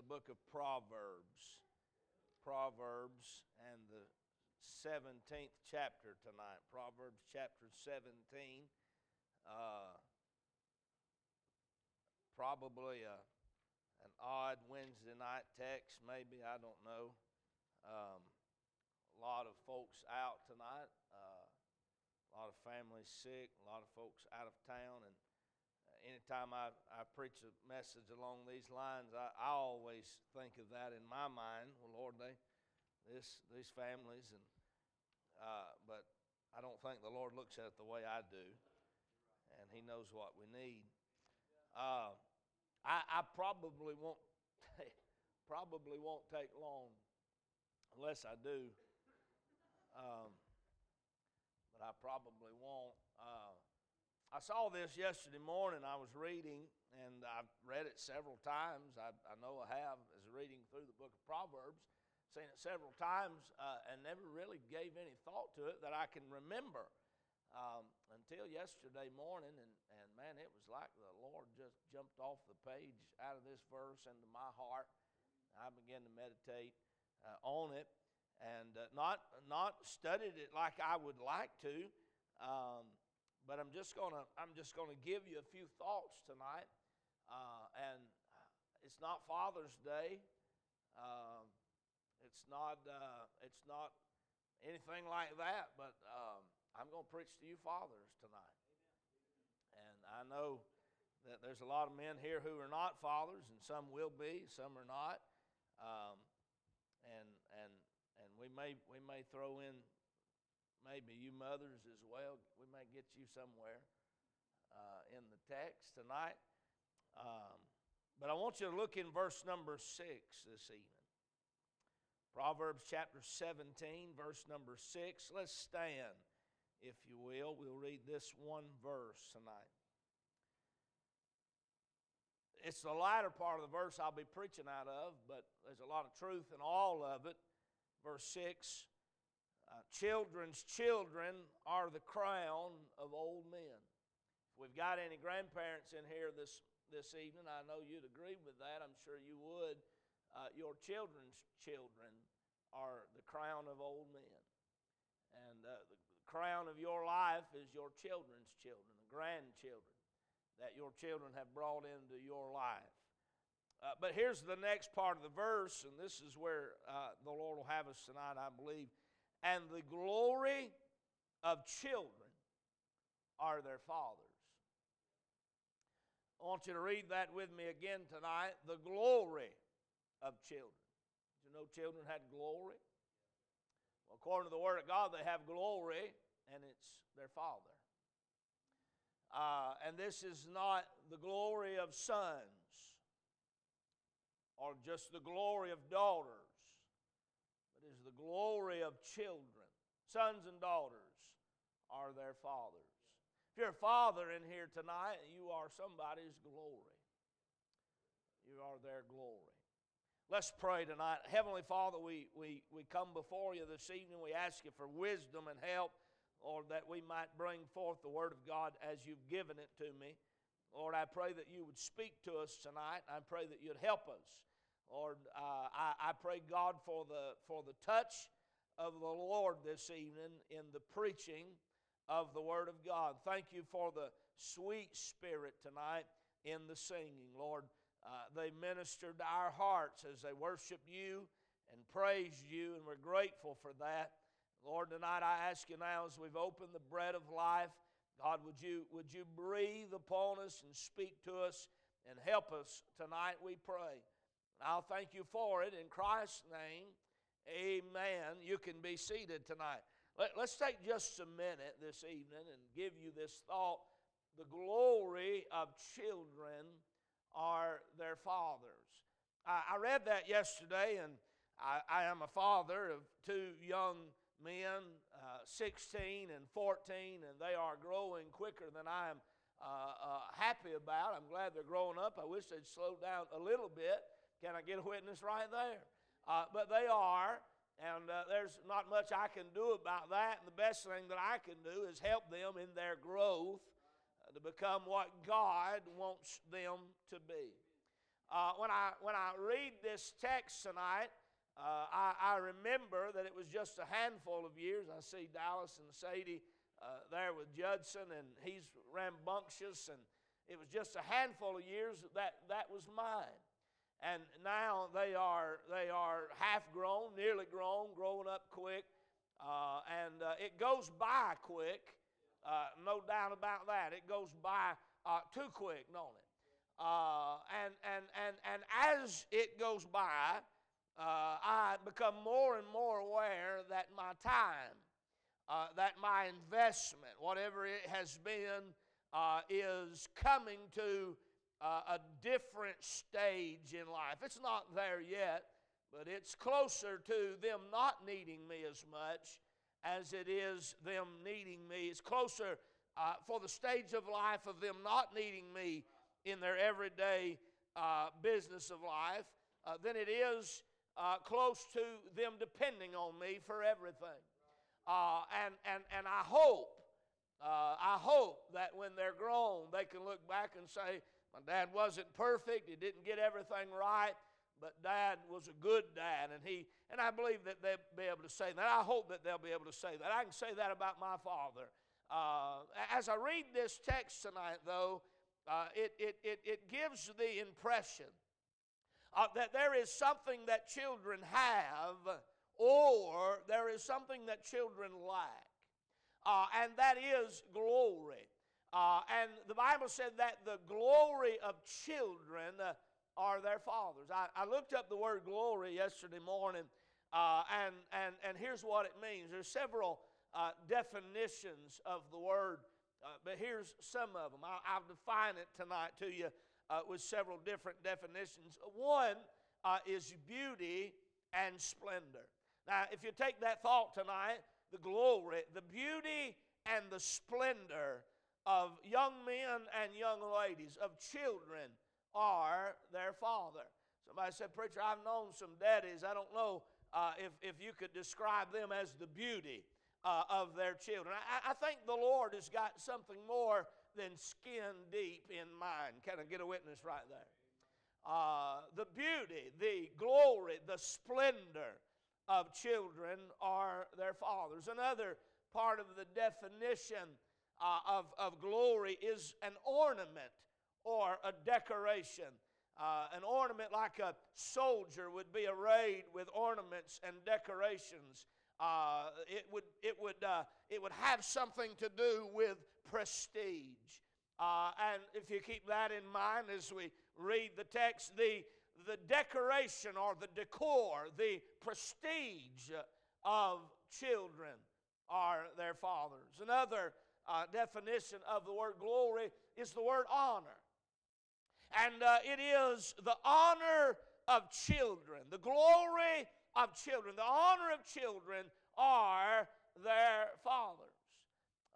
the book of Proverbs. Proverbs and the 17th chapter tonight. Proverbs chapter 17. Uh, probably a, an odd Wednesday night text, maybe, I don't know. Um, a lot of folks out tonight, uh, a lot of families sick, a lot of folks out of town, and anytime I, I preach a message along these lines, I, I always think of that in my mind. Well, Lord, they, this, these families, and uh, but I don't think the Lord looks at it the way I do, and He knows what we need. Uh, I, I probably won't probably won't take long, unless I do. Um, but I probably won't. Uh, I saw this yesterday morning. I was reading, and I've read it several times. I, I know I have, as reading through the book of Proverbs, seen it several times, uh, and never really gave any thought to it that I can remember um, until yesterday morning. And, and man, it was like the Lord just jumped off the page out of this verse into my heart. I began to meditate uh, on it and uh, not not studied it like I would like to. Um, but I'm just gonna I'm just gonna give you a few thoughts tonight, uh, and it's not Father's Day. Um, it's not uh, it's not anything like that. But um, I'm gonna preach to you fathers tonight, and I know that there's a lot of men here who are not fathers, and some will be, some are not. Um, and and and we may we may throw in maybe you mothers as well. We may get you somewhere uh, in the text tonight. Um, but I want you to look in verse number 6 this evening. Proverbs chapter 17, verse number 6. Let's stand, if you will. We'll read this one verse tonight. It's the latter part of the verse I'll be preaching out of, but there's a lot of truth in all of it. Verse 6 uh, children's children are the crown of old men. If we've got any grandparents in here this, this evening, I know you'd agree with that. I'm sure you would. Uh, your children's children are the crown of old men. And uh, the crown of your life is your children's children, the grandchildren that your children have brought into your life. Uh, but here's the next part of the verse, and this is where uh, the Lord will have us tonight, I believe and the glory of children are their fathers. I want you to read that with me again tonight. The glory of children. Did you know children had glory? Well, according to the Word of God, they have glory, and it's their father. Uh, and this is not the glory of sons or just the glory of daughters glory of children. Sons and daughters are their fathers. If you're a father in here tonight, you are somebody's glory. You are their glory. Let's pray tonight. Heavenly Father, we, we, we come before you this evening. We ask you for wisdom and help, Lord, that we might bring forth the Word of God as you've given it to me. Lord, I pray that you would speak to us tonight. I pray that you'd help us. Lord, uh, I, I pray, God, for the, for the touch of the Lord this evening in the preaching of the Word of God. Thank you for the sweet spirit tonight in the singing, Lord. Uh, they ministered to our hearts as they worshiped you and praised you, and we're grateful for that. Lord, tonight I ask you now as we've opened the bread of life, God, would you, would you breathe upon us and speak to us and help us tonight, we pray. I'll thank you for it in Christ's name. Amen. You can be seated tonight. Let, us take just a minute this evening and give you this thought. The glory of children are their fathers. I, I read that yesterday, and I, I, am a father of two young men, uh, 16 and 14, and they are growing quicker than I am uh, uh, happy about. I'm glad they're growing up. I wish they'd slow down a little bit. Can I get a witness right there? Uh, but they are, and uh, there's not much I can do about that. And the best thing that I can do is help them in their growth uh, to become what God wants them to be. Uh, when, I, when I read this text tonight, uh, I, I, remember that it was just a handful of years. I see Dallas and Sadie uh, there with Judson, and he's rambunctious, and it was just a handful of years that that was mine. And now they are they are half grown, nearly grown, growing up quick, uh, and uh, it goes by quick. Uh, no doubt about that. It goes by uh, too quick, don't it? and and and and as it goes by uh, I become more and more aware that my time, uh, that my investment, whatever it has been, uh, is coming to uh, a different stage in life. It's not there yet, but it's closer to them not needing me as much as it is them needing me. It's closer uh, for the stage of life of them not needing me in their everyday uh, business of life than it is uh, close to them depending on me for everything. Uh, and, and, and I hope, uh, I hope that when they're grown, they can look back and say, My dad wasn't perfect, he didn't get everything right, but dad was a good dad. And, he, and I believe that they'll be able to say that. I hope that they'll be able to say that. I can say that about my father. Uh, as I read this text tonight, though, uh, it, it, it, it gives the impression uh, that there is something that children have or there is something that children lack. Uh, and that is glory. Uh, and the Bible said that the glory of children uh, are their fathers. I, I, looked up the word glory yesterday morning, uh, and, and, and here's what it means. There's several uh, definitions of the word, but here's some of them. I, I'll define it tonight to you uh, with several different definitions. One uh, is beauty and splendor. Now, if you take that thought tonight, the glory, the beauty and the splendor of young men and young ladies, of children, are their father. Somebody said, Preacher, I've known some daddies. I don't know uh, if, if you could describe them as the beauty uh, of their children. I, I think the Lord has got something more than skin deep in mind. Can I get a witness right there? Uh, the beauty, the glory, the splendor of children are their fathers. Another part of the definition uh, of, of glory is an ornament or a decoration. Uh, an ornament like a soldier would be arrayed with ornaments and decorations. Uh, it would, it, would, uh, it would have something to do with prestige. Uh, and if you keep that in mind as we read the text, the, the decoration or the decor, the prestige of children are their fathers. Another uh, definition of the word glory is the word honor. And uh, it is the honor of children, the glory of children, the honor of children are their fathers.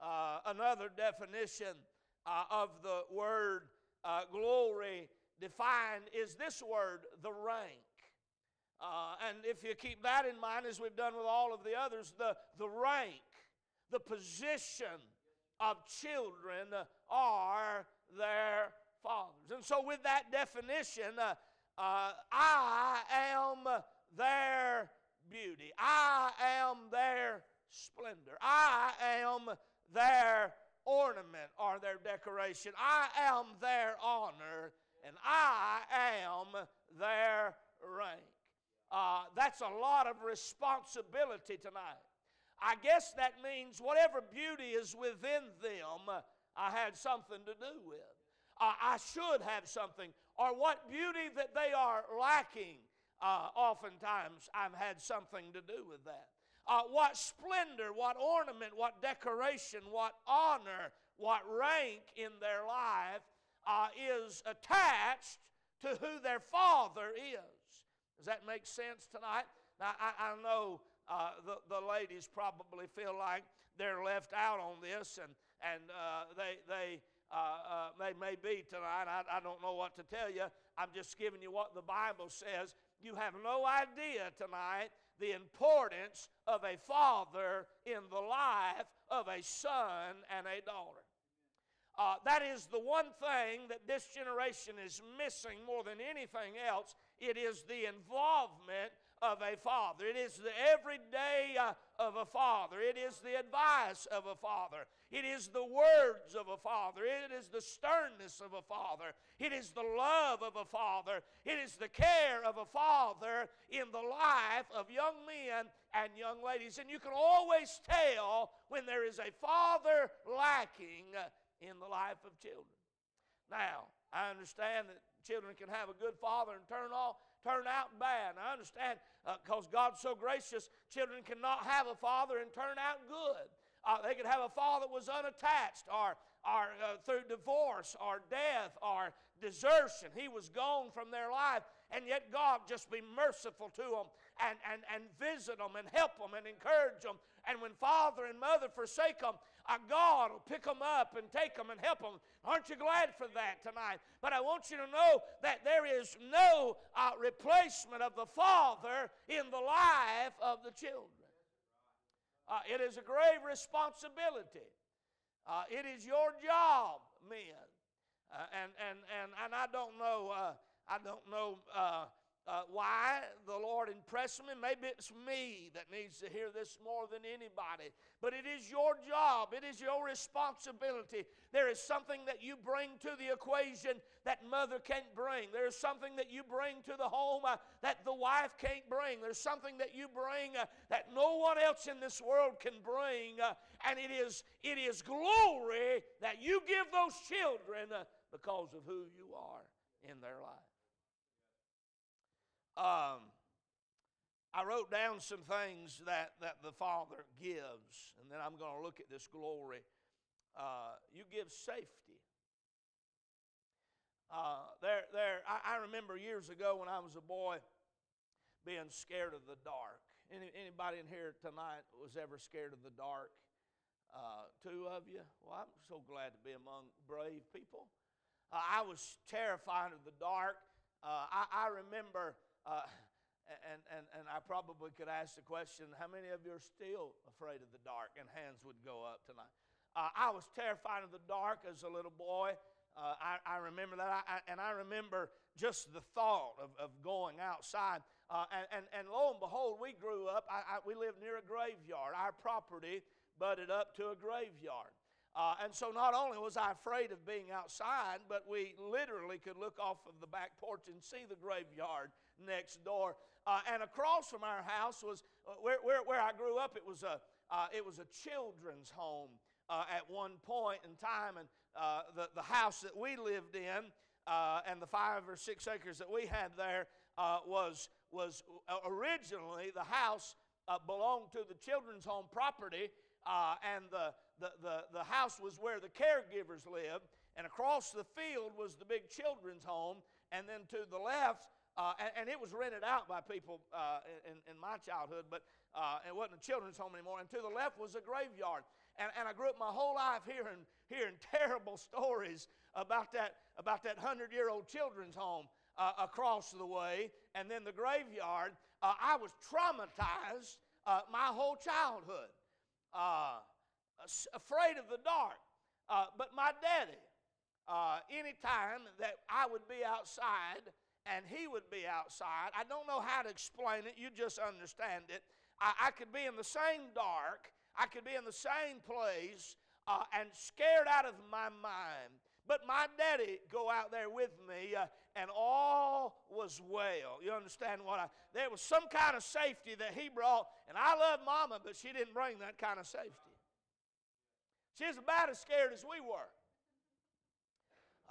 Uh, another definition uh, of the word uh, glory defined is this word, the rank. Uh, and if you keep that in mind, as we've done with all of the others, the, the rank, the position of children are their fathers. And so, with that definition, uh, uh, I am their beauty, I am their splendor, I am their ornament or their decoration. I am their honor and I am their rank. Uh, that's a lot of responsibility tonight. I guess that means whatever beauty is within them, I had something to do with. Uh, I should have something. Or what beauty that they are lacking, uh, oftentimes I've had something to do with that uh, what splendor, what ornament, what decoration, what honor, what rank in their life uh, is attached to who their father is. Does that make sense tonight? Now, I, I know uh, the, the ladies probably feel like they're left out on this, and, and uh, they, they, uh, uh, they may be tonight. I, I don't know what to tell you. I'm just giving you what the Bible says. You have no idea tonight the importance of a father in the life of a son and a daughter. Uh, that is the one thing that this generation is missing more than anything else. It is the involvement of a father. It is the everyday uh, of a father. It is the advice of a father. It is the words of a father. It is the sternness of a father. It is the love of a father. It is the care of a father in the life of young men and young ladies. And you can always tell when there is a father lacking in the life of children. Now, I understand that children can have a good father and turn off turn out bad. I understand because uh, God's so gracious, children cannot have a father and turn out good. Uh, they could have a father that was unattached or, or uh, through divorce or death or desertion. He was gone from their life. And yet God just be merciful to them and, and, and visit them and help them and encourage them. And when father and mother forsake them, uh, God will pick them up and take them and help them. Aren't you glad for that tonight? But I want you to know that there is no uh, replacement of the Father in the life of the children. Uh, it is a grave responsibility. Uh, it is your job, men. Uh, and, and, and, and I don't know, uh, I don't know uh, why the Lord impressed me. Maybe it's me that needs to hear this more than anybody. But it is your job, it is your responsibility. There is something that you bring to the equation that mother can't bring. There is something that you bring to the home uh, that the wife can't bring. There's something that you bring uh, that no one else in this world can bring. Uh, and it is, it is glory that you give those children uh, because of who you are in their life. Um, I wrote down some things that, that the Father gives, and then I'm going to look at this glory. Uh, you give safety. Uh, there, there. I, I, remember years ago when I was a boy being scared of the dark. Any, anybody in here tonight was ever scared of the dark? Uh, two of you. Well, I'm so glad to be among brave people. Uh, I was terrified of the dark. Uh, I, I remember uh, and, and, and I probably could ask the question how many of you are still afraid of the dark? And hands would go up tonight. Uh, I was terrified of the dark as a little boy. Uh, I, I, remember that. I, I, and I remember just the thought of, of going outside. Uh, and, and, and lo and behold, we grew up, we lived near a graveyard. Our property butted up to a graveyard. Uh, and so not only was I afraid of being outside, but we literally could look off of the back porch and see the graveyard next door. Uh, and across from our house was uh, where, where, where I grew up, it was a, uh, it was a children's home uh, at one point in time. And uh, the, the house that we lived in and the five or six acres that we had there was, was originally the house belonged to the children's home property. and the, the, the, the house was where the caregivers lived, and across the field was the big children's home, and then to the left, uh, and, and, it was rented out by people uh, in, in my childhood, but uh, it wasn't a children's home anymore. And to the left was a graveyard. And, and I grew up my whole life hearing, hearing terrible stories about that, about that 100 year old children's home uh, across the way, and then the graveyard. Uh, I was traumatized uh, my whole childhood afraid of the dark. But my daddy, anytime that I would be outside and he would be outside, I don't know how to explain it, you just understand it. I, I could be in the same dark, I could be in the same place uh, and scared out of my mind. But my daddy go out there with me, uh, and all was well. You understand what I? There was some kind of safety that he brought, and I love Mama, but she didn't bring that kind of safety. She was about as scared as we were.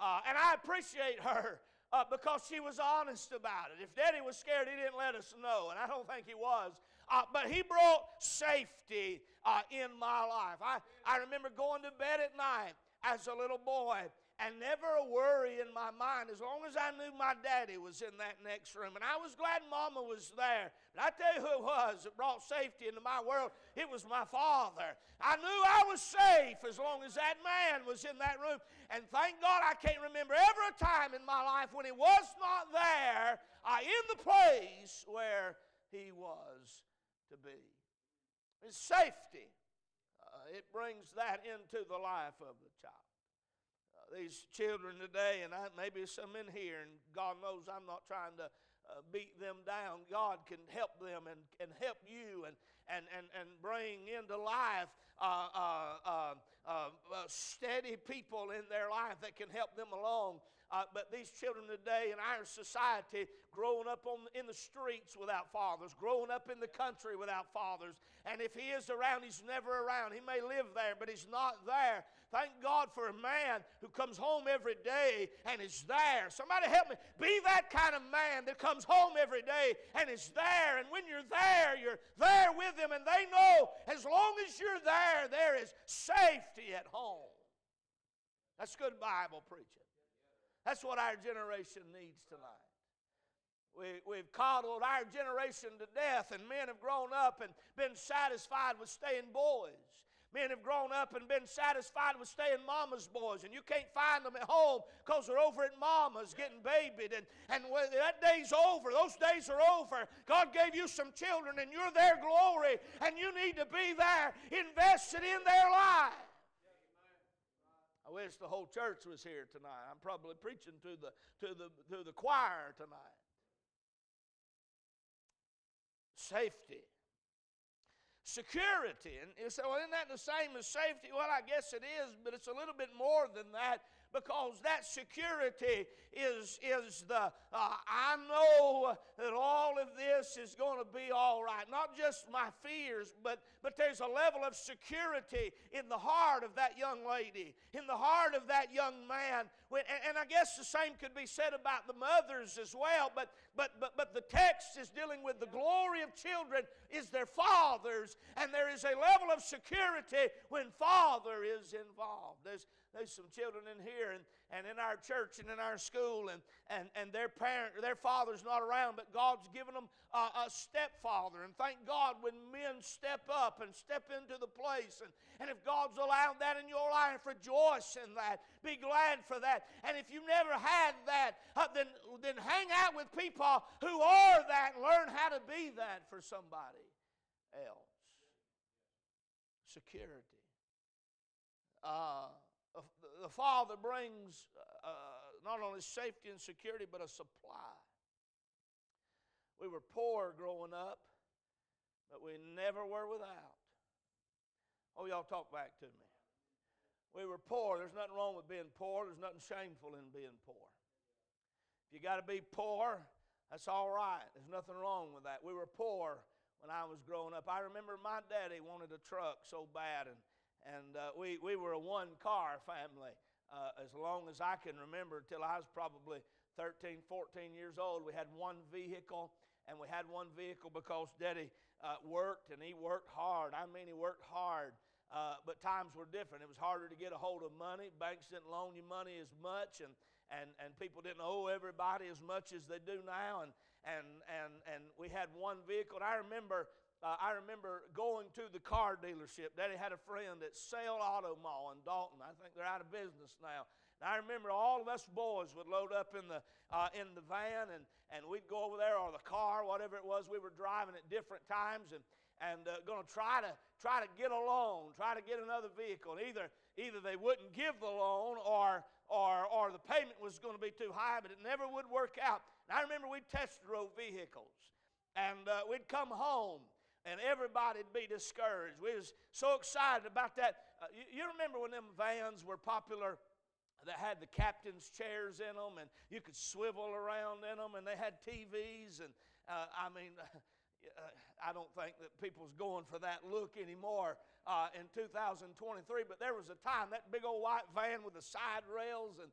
Uh, and I appreciate her uh, because she was honest about it. If Daddy was scared, he didn't let us know, and I don't think he was. Uh, but he brought safety uh, in my life. I, I remember going to bed at night as a little boy and never a worry in my mind as long as I knew my daddy was in that next room. And I was glad mama was there. But I tell you who it was that brought safety into my world. It was my father. I knew I was safe as long as that man was in that room. And thank God I can't remember ever a time in my life when he was not there uh, in the place where he was to be. It's safety. Uh, it brings that into the life of the child. These children today, and I, maybe some in here, and God knows I'm not trying to uh, beat them down. God can help them and, and help you and, and, and, and bring into life uh, uh, uh, uh steady people in their life that can help them along. Uh, but these children today in our society, growing up on, in the streets without fathers, growing up in the country without fathers, and if he is around, he's never around. He may live there, but he's not there. Thank God for a man who comes home every day and is there. Somebody help me. Be that kind of man that comes home every day and is there. And when you're there, you're there with them, and they know as long as you're there, there is safety at home. That's good Bible preaching. That's what our generation needs tonight. We, we've coddled our generation to death, and men have grown up and been satisfied with staying boys. Men have grown up and been satisfied with staying mama's boys, and you can't find them at home because they're over at mama's getting babied. And, and that day's over. Those days are over. God gave you some children, and you're their glory, and you need to be there, invested in their life. I wish the whole church was here tonight. I'm probably preaching to the, to the, to the choir tonight. Safety. Security. And you say, well, isn't that the same as safety? Well, I guess it is, but it's a little bit more than that because that security is, is the, uh, I know that all of this is going to be all right. Not just my fears, but, but there's a level of security in the heart of that young lady, in the heart of that young man. When, and, and I guess the same could be said about the mothers as well, but, but, but, but the text is dealing with the glory of children is their fathers, and there is a level of security when father is involved. There's, there's some children in here and, and in our church and in our school, and, and, and their parent, their father's not around, but God's given them a, a stepfather. And thank God when men step up and step into the place. And, and if God's allowed that in your life, rejoice in that. Be glad for that. And if you've never had that, uh, then, then hang out with people who are that and learn how to be that for somebody else. Security. Uh, the Father brings uh, uh, not only safety and security, but a supply. We were poor growing up, but we never were without. Oh, y'all talk back to me. We were poor. There's nothing wrong with being poor, there's nothing shameful in being poor. If you got to be poor, that's all right. There's nothing wrong with that. We were poor when I was growing up. I remember my daddy wanted a truck so bad, and and uh, we, we were a one car family uh, as long as I can remember until I was probably 13, 14 years old. We had one vehicle, and we had one vehicle because Daddy uh, worked, and he worked hard. I mean, he worked hard. Uh, but times were different. It was harder to get a hold of money. Banks didn't loan you money as much, and, and, and people didn't owe everybody as much as they do now. And, and, and, and we had one vehicle. And I remember uh, I remember going to the car dealership. Daddy had a friend at Sale Auto Mall in Dalton. I think they're out of business now. And I remember all of us boys would load up in the, uh, in the van and, and we'd go over there or the car, whatever it was we were driving at different times and, and uh, going to try to try to get a loan, try to get another vehicle. And either, either they wouldn't give the loan or, or, or the payment was going to be too high, but it never would work out. And I remember we'd test drove vehicles. And uh, we'd come home and everybody'd be discouraged. We was so excited about that. Uh, you, you remember when them vans were popular that had the captain's chairs in them and you could swivel around in them and they had TVs and uh, I mean uh, I don't think that people's going for that look anymore uh, in 2023 but there was a time that big old white van with the side rails and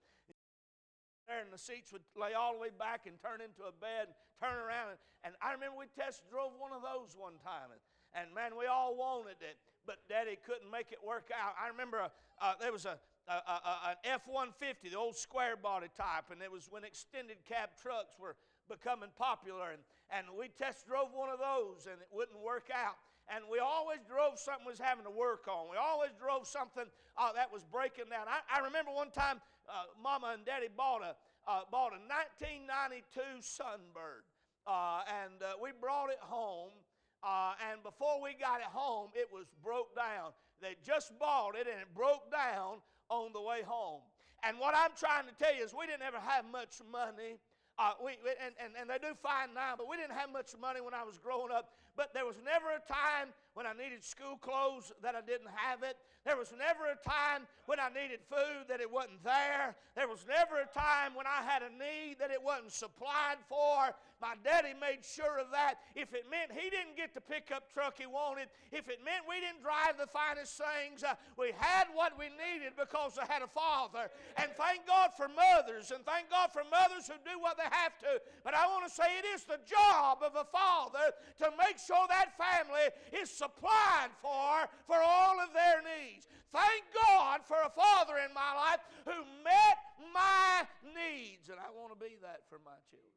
there and the seats would lay all the way back and turn into a bed and turn around. And, and I remember we test drove one of those one time. And, and man, we all wanted it, but Daddy couldn't make it work out. I remember uh, uh, there was a, a, a, an F 150, the old square body type, and it was when extended cab trucks were becoming popular. And, and we test drove one of those, and it wouldn't work out and we always drove something was having to work on. We always drove something uh, that was breaking down. I, I remember one time uh, Mama and Daddy bought a, uh, bought a 1992 Sunbird, uh, and uh, we brought it home. Uh, and before we got it home, it was broke down. They just bought it, and it broke down on the way home. And what I'm trying to tell you is we didn't ever have much money. Uh, we, and, and, and they do fine now, but we didn't have much money when I was growing up. But there was never a time when I needed school clothes that I didn't have it. There was never a time when I needed food that it wasn't there. There was never a time when I had a need that it wasn't supplied for. My daddy made sure of that. If it meant he didn't get the pickup truck he wanted, if it meant we didn't drive the finest things, uh, we had what we needed because I had a father. And thank God for mothers, and thank God for mothers who do what they have to. But I want to say it is the job of a father to make sure that family is supplied for for all of their needs. Thank God for a father in my life who met my needs, and I want to be that for my children.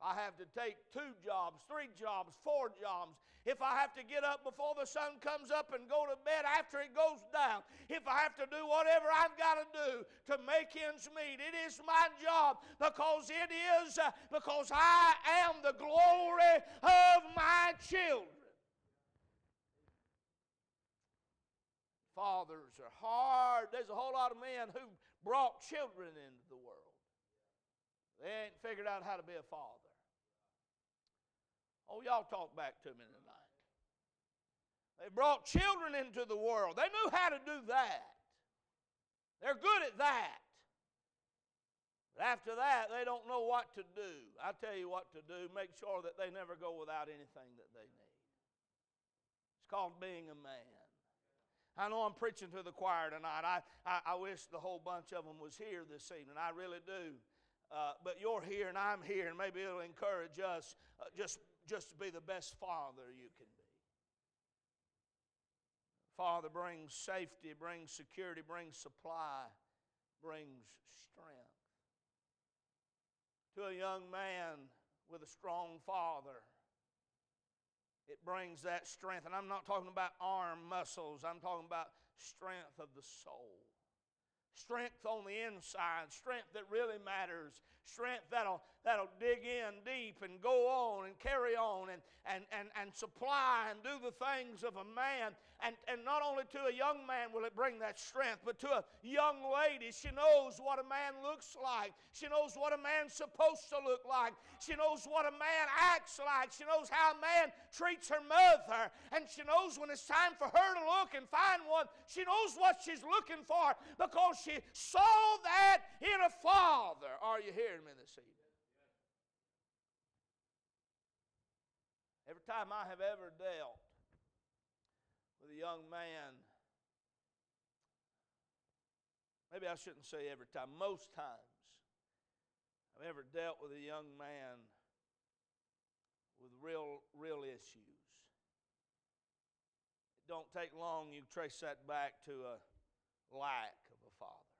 I have to take two jobs, three jobs, four jobs. If I have to get up before the sun comes up and go to bed after it goes down, if I have to do whatever I've got to do to make ends meet, it is my job because it is uh, because I am the glory of my children. Fathers are hard. There's a whole lot of men who brought children into the world. They ain't figured out how to be a father. Oh, y'all talk back to me tonight. They brought children into the world. They knew how to do that. They're good at that. But after that, they don't know what to do. I tell you what to do. Make sure that they never go without anything that they need. It's called being a man. I know I'm preaching to the choir tonight. I, I, I wish the whole bunch of them was here this evening. I really do. Uh, but you're here and I'm here, and maybe it'll encourage us uh, just just to be the best father you can be. Father brings safety, brings security, brings supply, brings strength. To a young man with a strong father, it brings that strength. And I'm not talking about arm muscles, I'm talking about strength of the soul. Strength on the inside, strength that really matters, strength that'll, that'll dig in deep and go on and carry on and, and, and, and supply and do the things of a man. And, and not only to a young man will it bring that strength, but to a young lady, she knows what a man looks like. She knows what a man's supposed to look like. She knows what a man acts like. She knows how a man treats her mother. And she knows when it's time for her to look and find one, she knows what she's looking for because she saw that in a father. Are you hearing me this evening? Every time I have ever dealt a young man, maybe I shouldn't say every time, most times I've ever dealt with a young man with real, real issues. It don't take long, you trace that back to a lack of a father.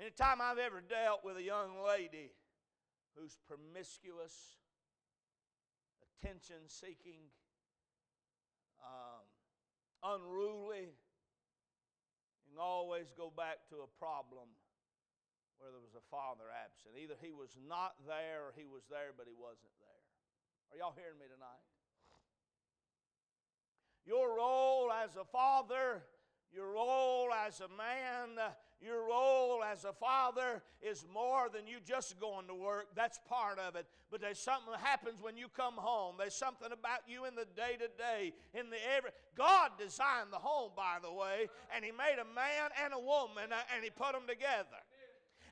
Any time I've ever dealt with a young lady who's promiscuous, attention seeking, um, unruly, and always go back to a problem where there was a father absent. Either he was not there or he was there, but he wasn't there. Are y'all hearing me tonight? Your role as a father, your role as a man, your role as a father is more than you just going to work. That's part of it. But there's something that happens when you come home. There's something about you in the day to day, in the every. God designed the home, by the way, and He made a man and a woman, uh, and He put them together.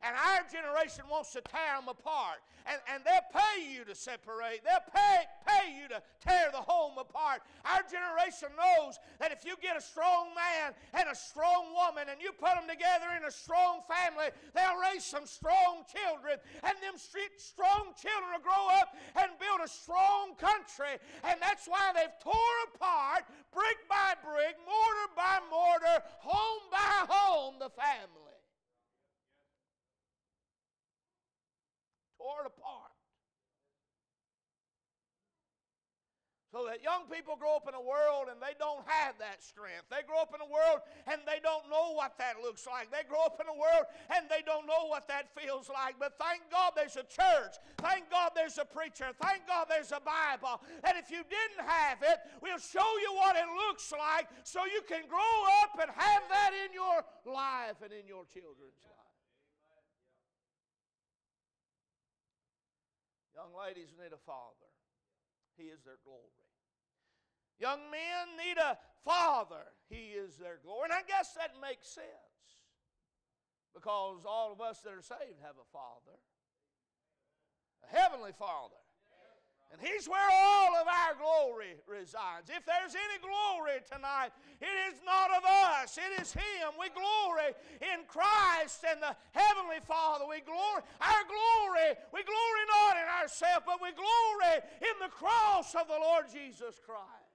And our generation wants to tear them apart. And, and they'll pay you to separate, they'll pay, pay you to tear the home apart. Our generation knows that if you get a strong man and a strong woman and you put them together in a strong family, they'll raise some strong children. And them strong children will grow up and build a strong country. And that's why they've tore apart, brick by brick, mortar by mortar, home by home, the family. Apart. So that young people grow up in a world and they don't have that strength. They grow up in a world and they don't know what that looks like. They grow up in a world and they don't know what that feels like. But thank God there's a church. Thank God there's a preacher. Thank God there's a Bible. And if you didn't have it, we'll show you what it looks like so you can grow up and have that in your life and in your children's life. Young ladies need a father. He is their glory. Young men need a father. He is their glory. And I guess that makes sense because all of us that are saved have a father, a heavenly father. And He's where all of our glory resides. If there's any glory tonight, it is not of us, it is Him. We glory in Christ and the Heavenly Father. We glory, our glory, we glory not in ourselves, but we glory in the cross of the Lord Jesus Christ.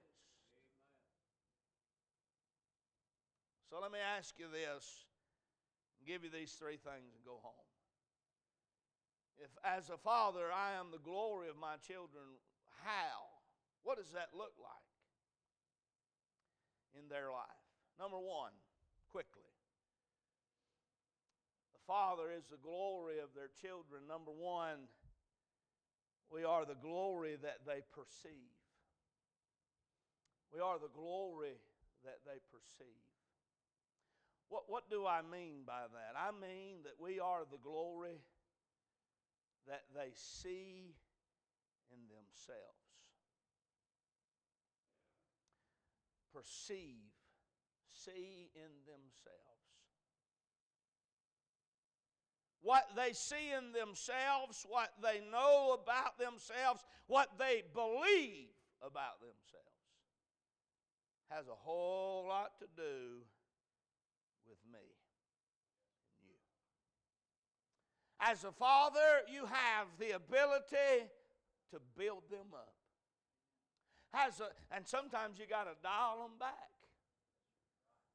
So let me ask you this, give you these three things and go home. If, as a father, I am the glory of my children, how? What does that look like in their life? Number one, quickly. The father is the glory of their children. Number one, we are the glory that they perceive. We are the glory that they perceive. What, what do I mean by that? I mean that we are the glory that they see in themselves. Perceive, see in themselves. What they see in themselves, what they know about themselves, what they believe about themselves, has a whole lot to do with me and you. As a father, you have the ability to build them up. Has a, and sometimes you got to dial them back.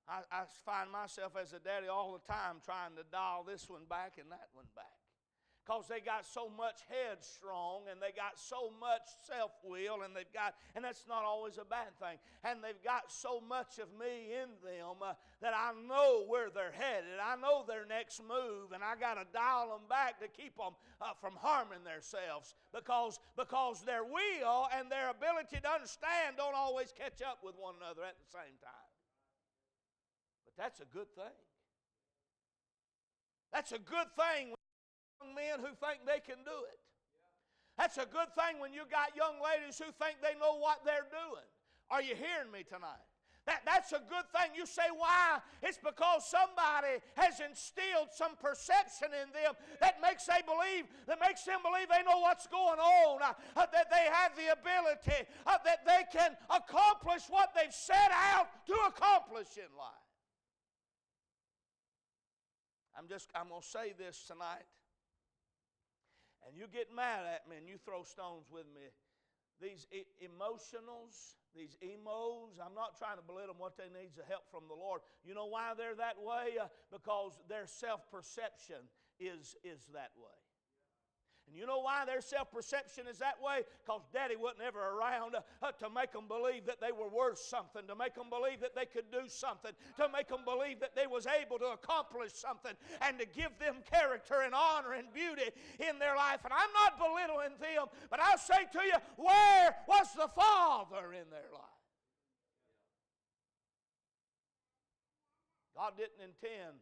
I, I find myself as a daddy all the time trying to dial this one back and that one back because they got so much headstrong and they got so much self will and they've got, and that's not always a bad thing, and they've got so much of me in them uh, that I know where they're headed. I know their next move, and I got to dial them back to keep them uh, from harming themselves because, because their will and their ability to understand don't always catch up with one another at the same time. But that's a good thing. That's a good thing men who think they can do it. That's a good thing when you got young ladies who think they know what they're doing. Are you hearing me tonight? That, that's a good thing. You say, why? It's because somebody has instilled some perception in them that makes they believe, that makes them believe they know what's going on, uh, uh, that they have the ability, uh, that they can accomplish what they've set out to accomplish in life. I'm just, I'm going to say this tonight and you get mad at me and you throw stones with me, these e- emotionals, these emos, I'm not trying to belittle them what they need is a help from the Lord. You know why they're that way? Uh, because their self perception is, is that way. And you know why their self perception is that way? Because daddy wasn't ever around uh, to make them believe that they were worth something, to make them believe that they could do something, to make them believe that they was able to accomplish something, and to give them character and honor and beauty in their life. And I'm not belittling them, but I say to you, where was the Father in their life? God didn't intend,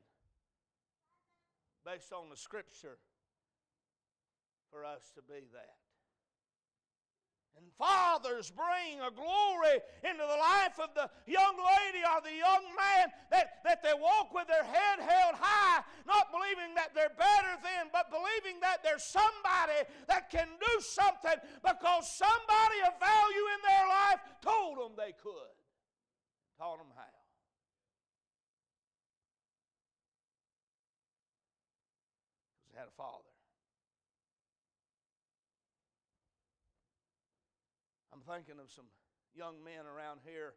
based on the scripture, for us to be that. And fathers bring a glory into the life of the young lady or the young man that, that they walk with their head held high, not believing that they're better than, but believing that there's somebody that can do something because somebody of value in their life told them they could, taught them how. Because they had a father. Thinking of some young men around here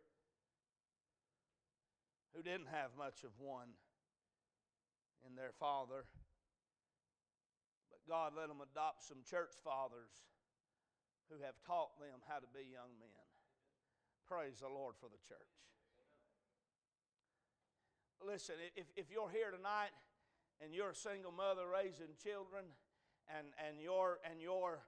who didn't have much of one in their father. But God let them adopt some church fathers who have taught them how to be young men. Praise the Lord for the church. Listen, if, if you're here tonight and you're a single mother raising children and, and your and your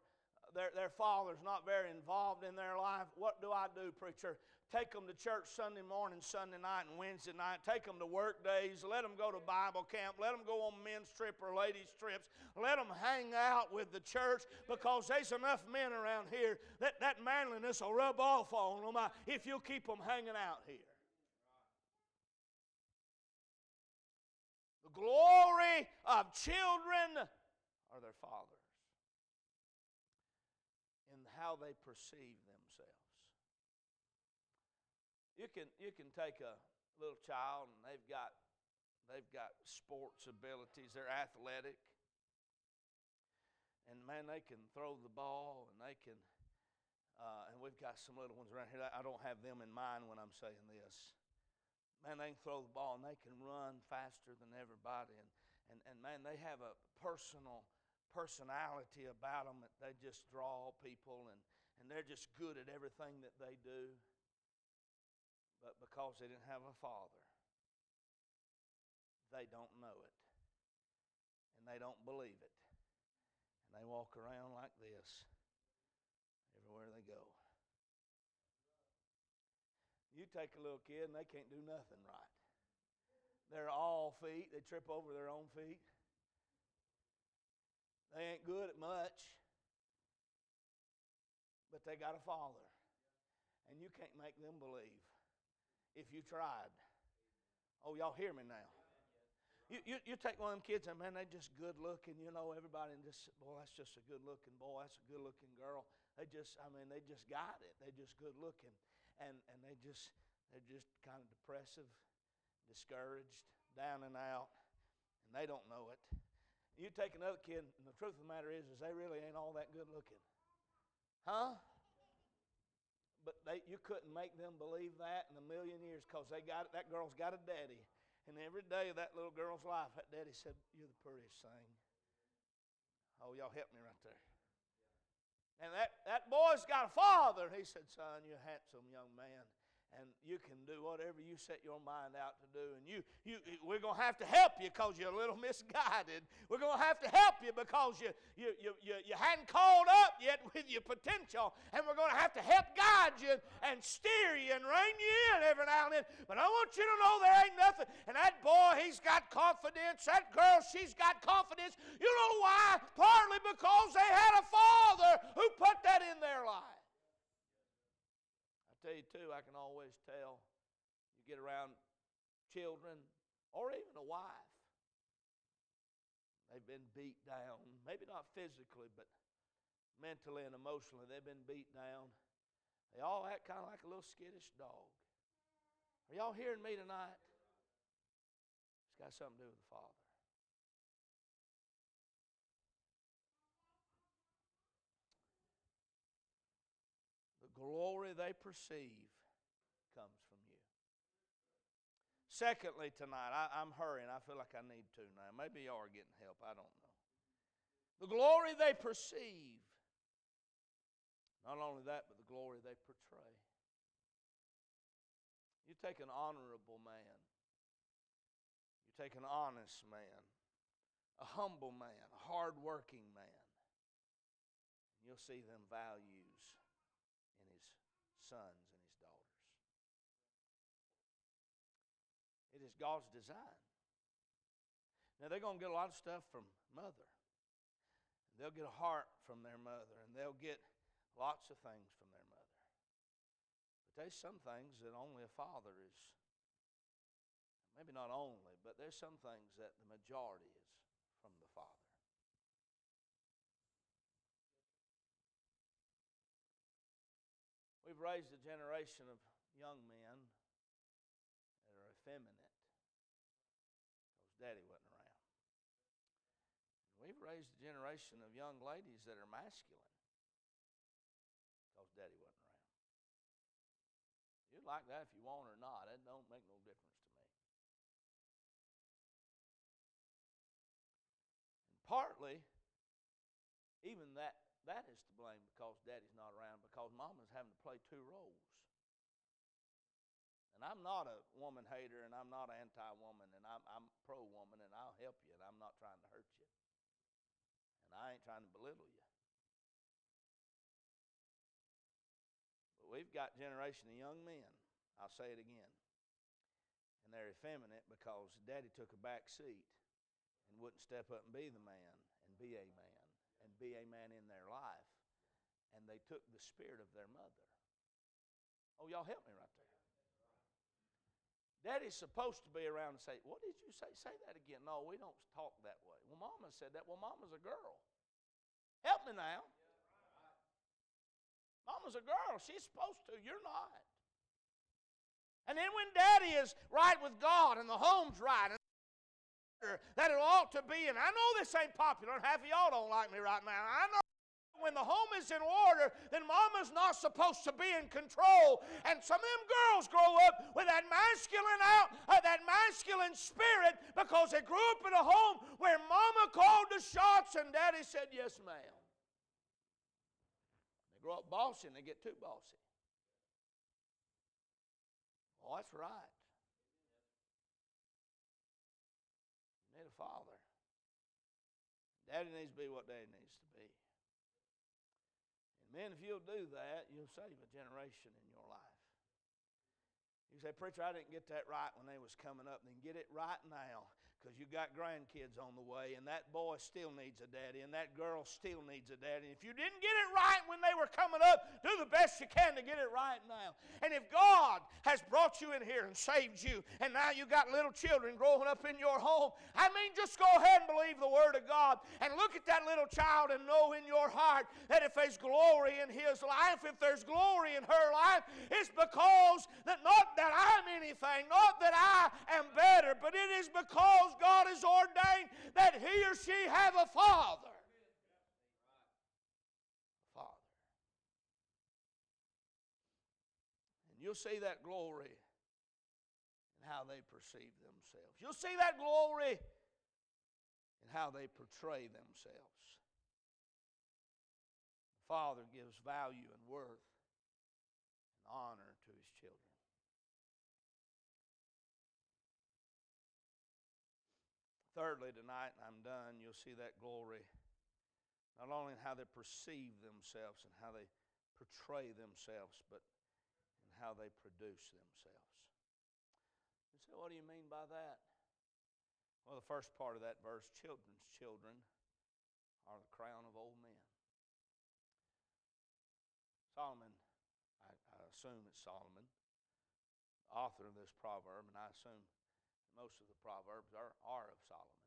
their, their father's not very involved in their life, what do I do, preacher? Take them to church Sunday morning, Sunday night, and Wednesday night. Take them to work days. Let them go to Bible camp. Let them go on men's trip or ladies' trips. Let them hang out with the church because there's enough men around here that that manliness will rub off on them uh, if you'll keep them hanging out here. The glory of children are their fathers how they perceive themselves. You can, you can take a little child and they've got, they've got sports abilities, they're athletic. And man, they can throw the ball and they can, uh, and we've got some little ones around here. I don't have them in mind when I'm saying this man, they can throw the ball and they can run faster than everybody. And, and, and man, they have a personal personality about them that they just draw people and, and they're just good at everything that they do. But because they didn't have a father, they don't know it. And they don't believe it. And they walk around like this everywhere they go. You take a little kid and they can't do nothing right. They're all feet, they trip over their own feet. They ain't good at much, but they got a father. And you can't make them believe if you tried. Oh, y'all hear me now? You, you, you take one of them kids and man, they just good looking, you know, everybody and just boy, that's just a good looking boy, that's a good looking girl. They just I mean, they just got it. They just good looking and, and they just they're just kind of depressive, discouraged, down and out, and they don't know it. You take another kid, and the truth of the matter is, is they really ain't all that good looking, huh? But they, you couldn't make them believe that in a million years because they got that girl's got a daddy, and every day of that little girl's life, that daddy said, "You're the prettiest thing." Oh, y'all help me right there. And that, that boy's got a father. He said, Son, you're a handsome young man and you can do whatever you set your mind out to do. And you, you, we're going to have to help you because you're a little misguided. We're going to have to help you because you, you, you, you, you hadn't called up yet with your potential. And we're going to have to help guide you and steer you and rein you in every now and then. But I want you to know there ain't nothing. And that boy, he's got confidence. That girl, she's got confidence. You know why? Partly because they had a father who put that in their life tell you too, I can always tell. You get around children or even a wife. They've been beat down, maybe not physically, but mentally and emotionally, they've been beat down. They all act kind of like a little skittish dog. Are y'all hearing me tonight? It's got something to do with the Father. Glory they perceive comes from you. Secondly, tonight, I, am hurrying. I feel like I need to now. Maybe you are getting help. I don't know. The glory they perceive. Not only that, but the glory they portray. You take an honorable man, you take an honest man, a humble man, a hardworking man, and you'll see them values sons and his daughters. It is God's design. Now, they're going to get a lot of stuff from mother. They'll get a heart from their mother, and they'll get lots of things from their mother. But there's some things that only a father is, maybe not only, but there's some things that the majority is from the father. We've raised a generation of young men that are effeminate because daddy wasn't around. we've raised a generation of young ladies that are masculine because daddy wasn't around. You'd like that if you want or not. It don't make no difference to me. And partly, even that that is to blame because daddy's not around because mama's having to play two roles. And I'm not a woman hater, and I'm not anti woman, and I'm, I'm pro woman, and I'll help you, and I'm not trying to hurt you. And I ain't trying to belittle you. But we've got generation of young men, I'll say it again, and they're effeminate because daddy took a back seat and wouldn't step up and be the man and be a man be a man in their life. And they took the spirit of their mother. Oh, y'all help me right there. Daddy's supposed to be around and say, What did you say? Say that again. No, we don't talk that way. Well, Mama said that. Well, Mama's a girl. Help me now. Mama's a girl. She's supposed to. You're not. And then when daddy is right with God and the home's right that it ought to be, and I know this ain't popular, and half of y'all don't like me right now. I know when the home is in order, then mama's not supposed to be in control. And some of them girls grow up with that masculine out, uh, that masculine spirit because they grew up in a home where mama called the shots and daddy said, Yes, ma'am. They grow up bossy and they get too bossy. Oh, that's right. You need a father. Daddy needs to be what daddy needs to be. And men, if you'll do that, you'll save a generation in your life. You say, Preacher, I didn't get that right when they was coming up. Then get it right now because you got grandkids on the way, and that boy still needs a daddy, and that girl still needs a daddy. And if you didn't get it right when they were coming up, do the best you can to get it right now. And if God has brought you in here and saved you, and now you got little children growing up in your home, I mean, just go ahead and believe the Word of God and look at that little child and know in your heart that if there's glory in his life, if there's glory in her life, it's because that not that I'm anything, not that I am better, but it is because God has ordained that he or she have a father. Father. And you'll see that glory in how they perceive themselves. You'll see that glory in how they portray themselves. The Father gives value and worth and honor Thirdly, tonight, and I'm done, you'll see that glory not only in how they perceive themselves and how they portray themselves, but in how they produce themselves. You say, what do you mean by that? Well, the first part of that verse children's children are the crown of old men. Solomon, I, I assume it's Solomon, author of this proverb, and I assume most of the Proverbs are, are of Solomon,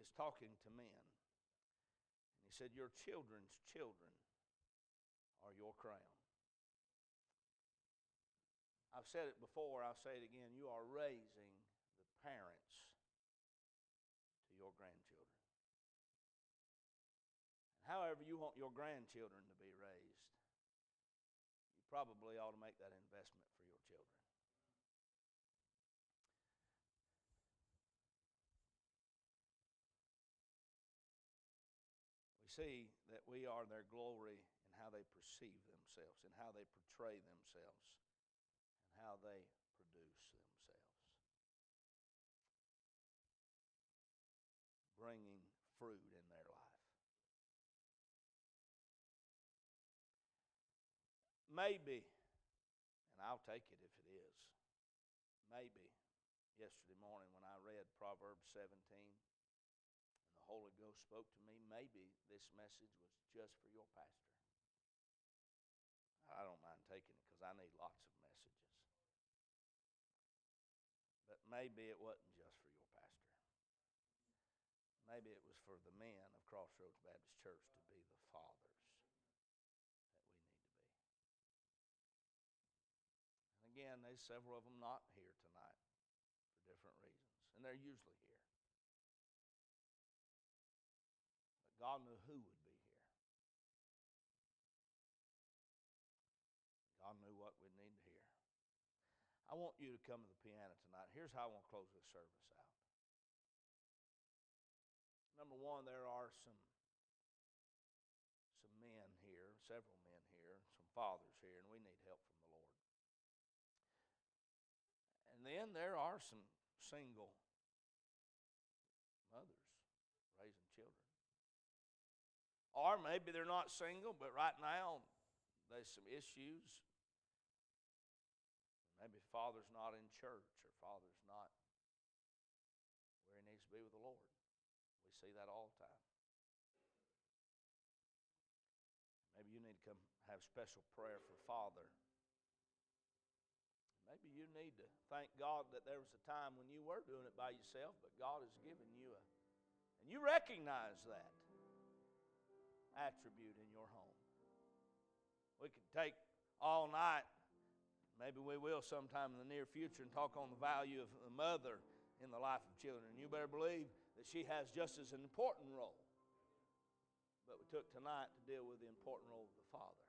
is talking to men. And he said, Your children's children are your crown. I've said it before, I'll say it again. You are raising the parents to your grandchildren. And however you want your grandchildren to be raised, you probably ought to make that investment for your children. See that we are their glory in how they perceive themselves, in how they portray themselves, and how they produce themselves. Bringing fruit in their life. Maybe, and I'll take it if it is, maybe yesterday morning when I read Proverbs 17 Holy Ghost spoke to me, maybe this message was just for your pastor. I don't mind taking it because I need lots of messages. But maybe it wasn't just for your pastor. Maybe it was for the men of Crossroads Baptist Church to be the fathers that we need to be. And again, there's several of them not here tonight for different reasons, and they're usually God knew who would be here. God knew what we'd need to hear. I want you to come to the piano tonight. Here's how I want to close this service out. Number one, there are some some men here, several men here, some fathers here, and we need help from the Lord. And then there are some single mothers raising children. Or maybe they're not single, but right now there's some issues. Maybe father's not in church or father's not where he needs to be with the Lord. We see that all the time. Maybe you need to come have special prayer for father. Maybe you need to thank God that there was a time when you were doing it by yourself, but God has given you a, and you recognize that attribute in your home. We could take all night, maybe we will sometime in the near future, and talk on the value of the mother in the life of children. And you better believe that she has just as an important role. But we took tonight to deal with the important role of the father.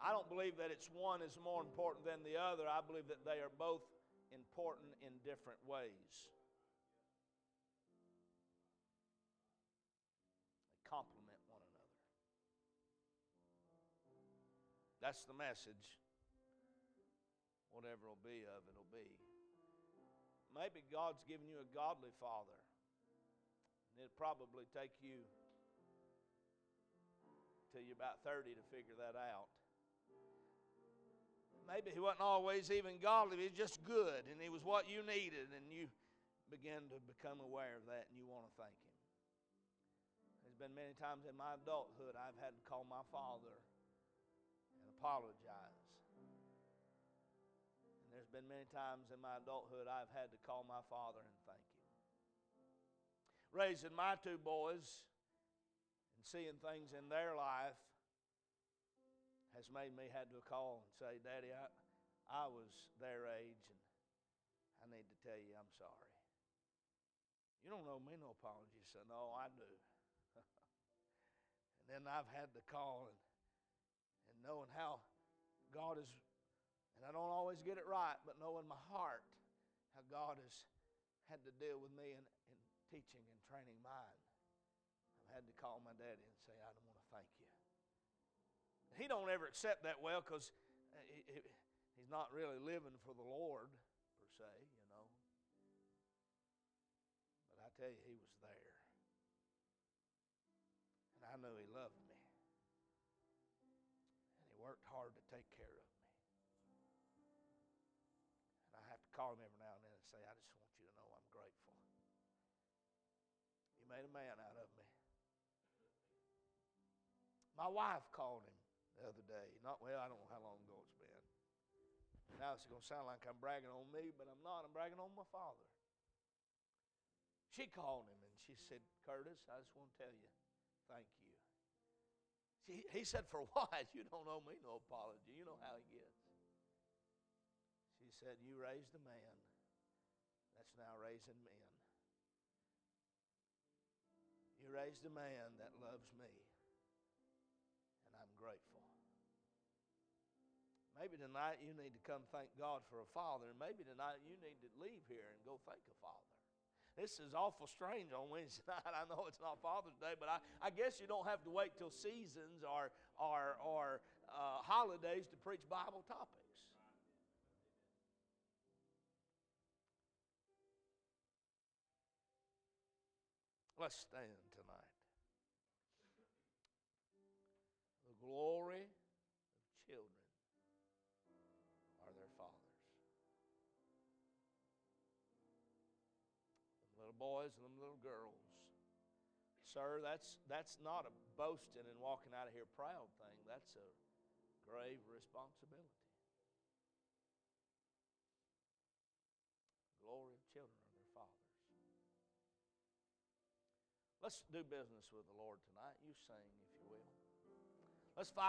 I don't believe that it's one is more important than the other. I believe that they are both important in different ways. That's the message. Whatever it'll be of, it'll be. Maybe God's given you a godly father. It'll probably take you till you're about 30 to figure that out. Maybe he wasn't always even godly, he was just good, and he was what you needed, and you begin to become aware of that, and you want to thank him. There's been many times in my adulthood I've had to call my father apologize. And there's been many times in my adulthood I've had to call my father and thank him. Raising my two boys and seeing things in their life has made me had to call and say, Daddy, I, I was their age and I need to tell you I'm sorry. You don't owe me no apology. So, no, oh, I do. and then I've had to call and, knowing how God is, and I don't always get it right, but knowing my heart how God has had to deal with me in, in teaching and training mine. I've had to call my daddy and say, I don't want to thank you he don't ever accept that well because uh, he, he, he's not really living for the Lord per se, you know. But I tell you, he was there, and I knew he call him every now and then and say, I just want you to know I'm grateful. You made a man out of me. My wife called him the other day. Not well, I don't know how long ago it's been. Now it's going to sound like I'm bragging on me, but I'm not. I'm bragging on my father. She called him and she said, Curtis, I just want to tell you, thank you. He said, For what? You don't owe me no apology. You know how he gets. She said, You raised a man that's now raising men. You raised a man that loves me, and I'm grateful. Maybe tonight you need to come thank God for a father, and maybe tonight you need to leave here and go thank a father. This is awful strange on Wednesday night. I know it's not Father's Day, but I, I guess you don't have to wait till seasons or, or, or uh, holidays to preach Bible topics. Let's stand tonight. The glory of children are their fathers. Them little boys and them little girls. Sir, that's, that's not a boasting and walking out of here proud thing. That's a grave responsibility. Let's do business with the Lord tonight. You sing, if you will. Let's fight.